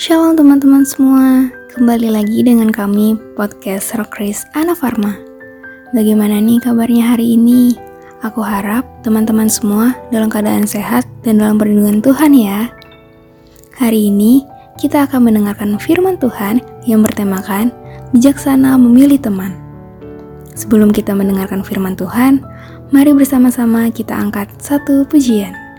Shalom teman-teman semua, kembali lagi dengan kami podcast Rockris Ana Farma. Bagaimana nih kabarnya hari ini? Aku harap teman-teman semua dalam keadaan sehat dan dalam perlindungan Tuhan ya. Hari ini kita akan mendengarkan firman Tuhan yang bertemakan bijaksana memilih teman. Sebelum kita mendengarkan firman Tuhan, mari bersama-sama kita angkat satu pujian.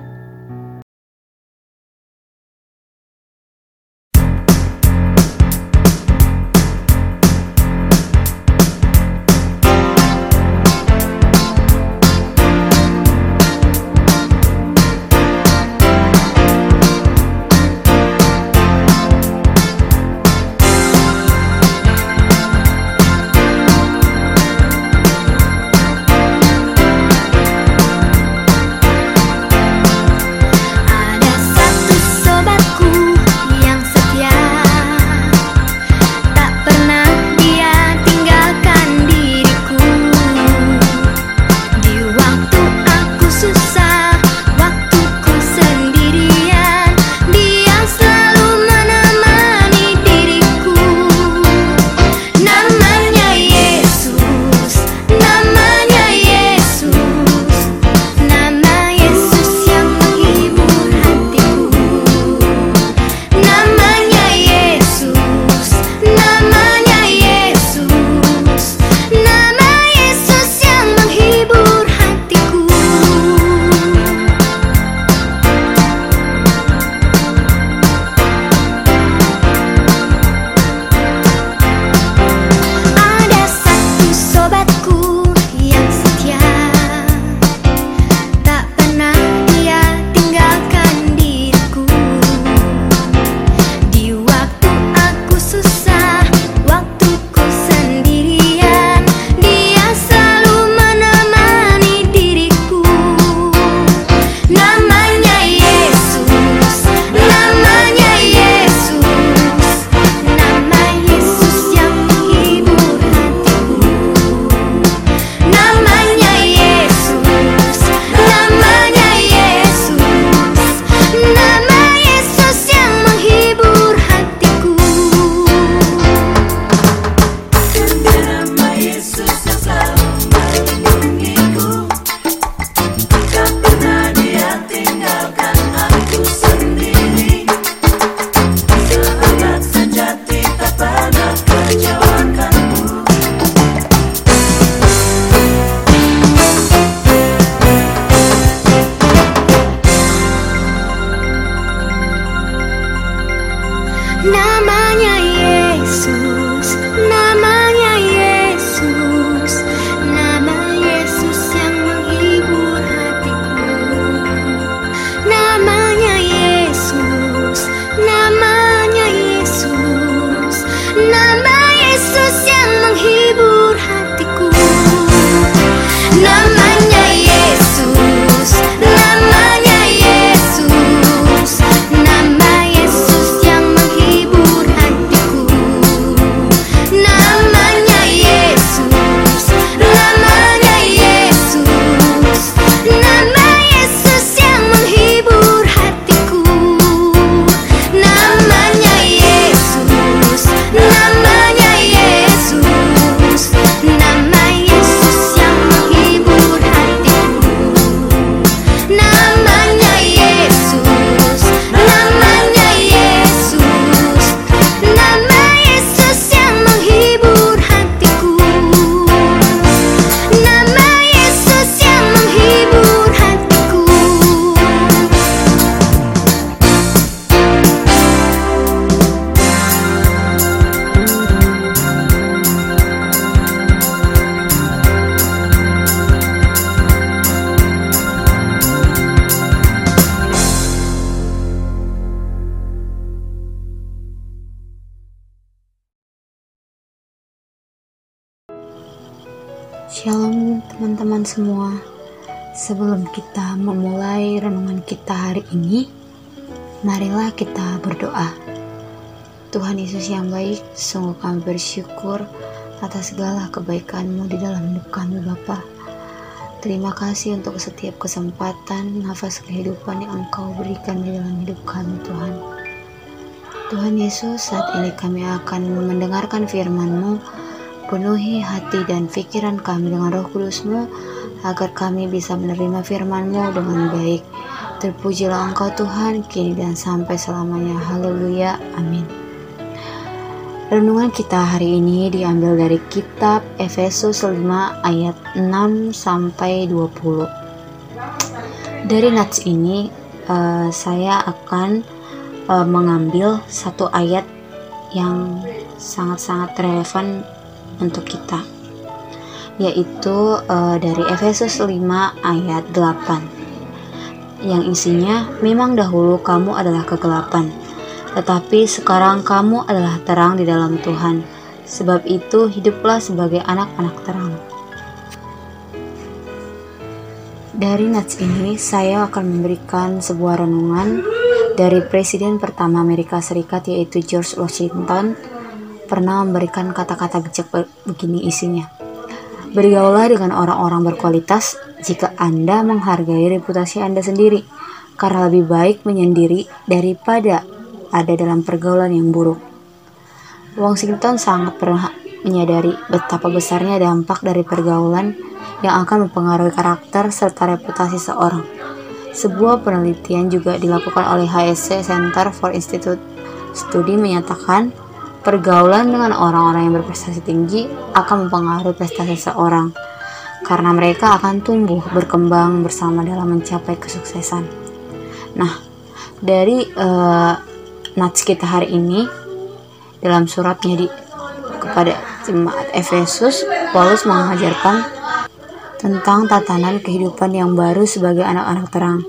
Shalom teman-teman semua Sebelum kita memulai renungan kita hari ini Marilah kita berdoa Tuhan Yesus yang baik Sungguh kami bersyukur Atas segala kebaikanmu di dalam hidup kami Bapa. Terima kasih untuk setiap kesempatan Nafas kehidupan yang engkau berikan di dalam hidup kami Tuhan Tuhan Yesus, saat ini kami akan mendengarkan firman-Mu. Penuhi hati dan pikiran kami dengan roh kudus-Mu, agar kami bisa menerima firman-Mu dengan baik. Terpujilah Engkau Tuhan, kini dan sampai selamanya. Haleluya. Amin. Renungan kita hari ini diambil dari kitab Efesus 5 ayat 6 sampai 20. Dari nats ini uh, saya akan uh, mengambil satu ayat yang sangat-sangat relevan untuk kita yaitu uh, dari Efesus 5 ayat 8 yang isinya memang dahulu kamu adalah kegelapan tetapi sekarang kamu adalah terang di dalam Tuhan. Sebab itu hiduplah sebagai anak-anak terang. Dari nats ini saya akan memberikan sebuah renungan dari Presiden pertama Amerika Serikat yaitu George Washington pernah memberikan kata-kata bijak begini isinya. Bergaulah dengan orang-orang berkualitas jika Anda menghargai reputasi Anda sendiri, karena lebih baik menyendiri daripada ada dalam pergaulan yang buruk. Washington sangat pernah menyadari betapa besarnya dampak dari pergaulan yang akan mempengaruhi karakter serta reputasi seorang. Sebuah penelitian juga dilakukan oleh HSC Center for Institute Study menyatakan Pergaulan dengan orang-orang yang berprestasi tinggi akan mempengaruhi prestasi seorang, karena mereka akan tumbuh berkembang bersama dalam mencapai kesuksesan. Nah, dari uh, nats kita hari ini dalam suratnya di kepada jemaat Efesus, Paulus mengajarkan tentang tatanan kehidupan yang baru sebagai anak-anak terang.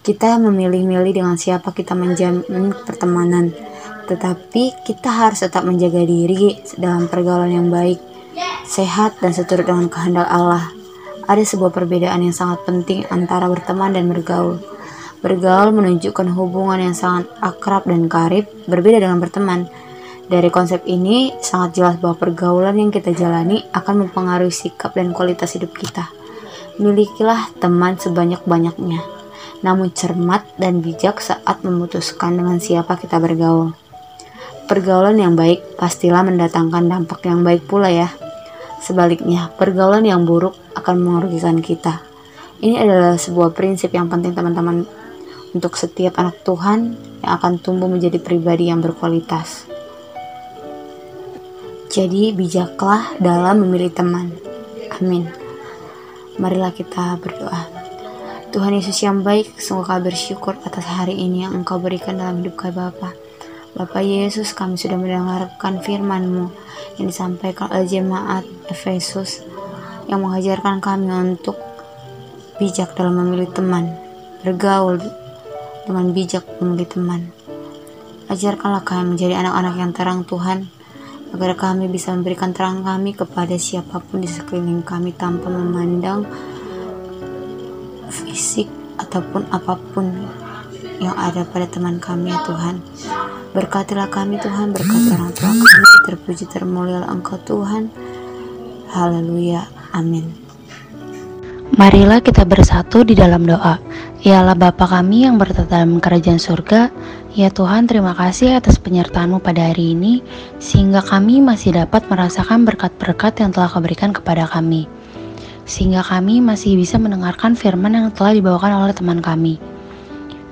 Kita memilih-milih dengan siapa kita menjamin pertemanan tetapi kita harus tetap menjaga diri dalam pergaulan yang baik, sehat, dan seturut dengan kehendak Allah. Ada sebuah perbedaan yang sangat penting antara berteman dan bergaul. Bergaul menunjukkan hubungan yang sangat akrab dan karib, berbeda dengan berteman. Dari konsep ini, sangat jelas bahwa pergaulan yang kita jalani akan mempengaruhi sikap dan kualitas hidup kita. Milikilah teman sebanyak-banyaknya, namun cermat dan bijak saat memutuskan dengan siapa kita bergaul. Pergaulan yang baik pastilah mendatangkan dampak yang baik pula ya. Sebaliknya, pergaulan yang buruk akan merugikan kita. Ini adalah sebuah prinsip yang penting teman-teman untuk setiap anak Tuhan yang akan tumbuh menjadi pribadi yang berkualitas. Jadi bijaklah dalam memilih teman. Amin. Marilah kita berdoa. Tuhan Yesus yang baik, sungguh kami bersyukur atas hari ini yang Engkau berikan dalam hidup kami Bapa. Yesus, kami sudah mendengarkan firman-Mu yang disampaikan oleh jemaat Efesus yang mengajarkan kami untuk bijak dalam memilih teman, bergaul dengan bijak memilih teman. Ajarkanlah kami menjadi anak-anak yang terang Tuhan, agar kami bisa memberikan terang kami kepada siapa pun di sekeliling kami tanpa memandang fisik ataupun apa pun yang ada pada teman kami ya Tuhan. Berkatilah kami Tuhan, berkati orang tua kami, terpuji termulia Engkau Tuhan. Haleluya. Amin. Marilah kita bersatu di dalam doa. Ialah Bapa kami yang bertata dalam kerajaan surga, ya Tuhan terima kasih atas penyertaanmu pada hari ini, sehingga kami masih dapat merasakan berkat-berkat yang telah kau berikan kepada kami. Sehingga kami masih bisa mendengarkan firman yang telah dibawakan oleh teman kami.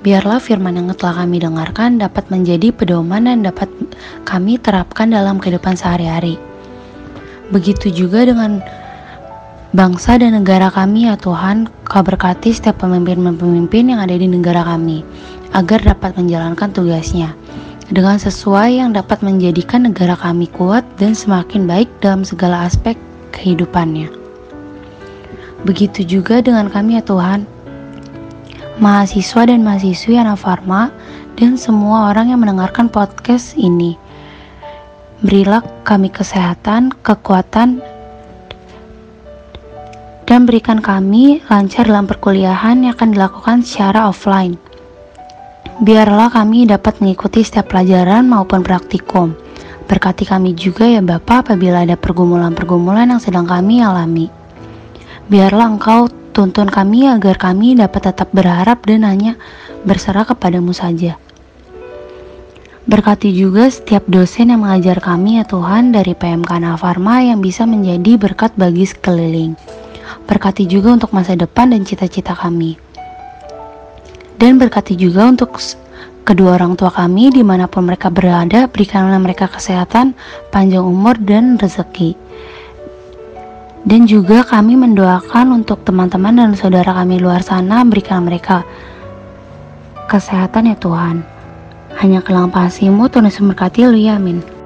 Biarlah firman yang telah kami dengarkan dapat menjadi pedoman dan dapat kami terapkan dalam kehidupan sehari-hari. Begitu juga dengan bangsa dan negara kami ya Tuhan, Kau berkati setiap pemimpin-pemimpin yang ada di negara kami, agar dapat menjalankan tugasnya dengan sesuai yang dapat menjadikan negara kami kuat dan semakin baik dalam segala aspek kehidupannya. Begitu juga dengan kami ya Tuhan, mahasiswa dan mahasiswi anak farma, dan semua orang yang mendengarkan podcast ini. Berilah kami kesehatan, kekuatan, dan berikan kami lancar dalam perkuliahan yang akan dilakukan secara offline. Biarlah kami dapat mengikuti setiap pelajaran maupun praktikum. Berkati kami juga ya Bapak apabila ada pergumulan-pergumulan yang sedang kami alami. Biarlah Engkau Tuntun kami agar kami dapat tetap berharap dan hanya berserah kepadamu saja. Berkati juga setiap dosen yang mengajar kami ya Tuhan dari PMK Nafarma yang bisa menjadi berkat bagi sekeliling. Berkati juga untuk masa depan dan cita-cita kami. Dan berkati juga untuk kedua orang tua kami di mana pun mereka berada, berikanlah mereka kesehatan, panjang umur, dan rezeki. Dan juga kami mendoakan untuk teman-teman dan saudara kami luar sana, berikan mereka kesehatan ya Tuhan. Hanya kelang pasimu Tuhan Yesus memberkati ya amin.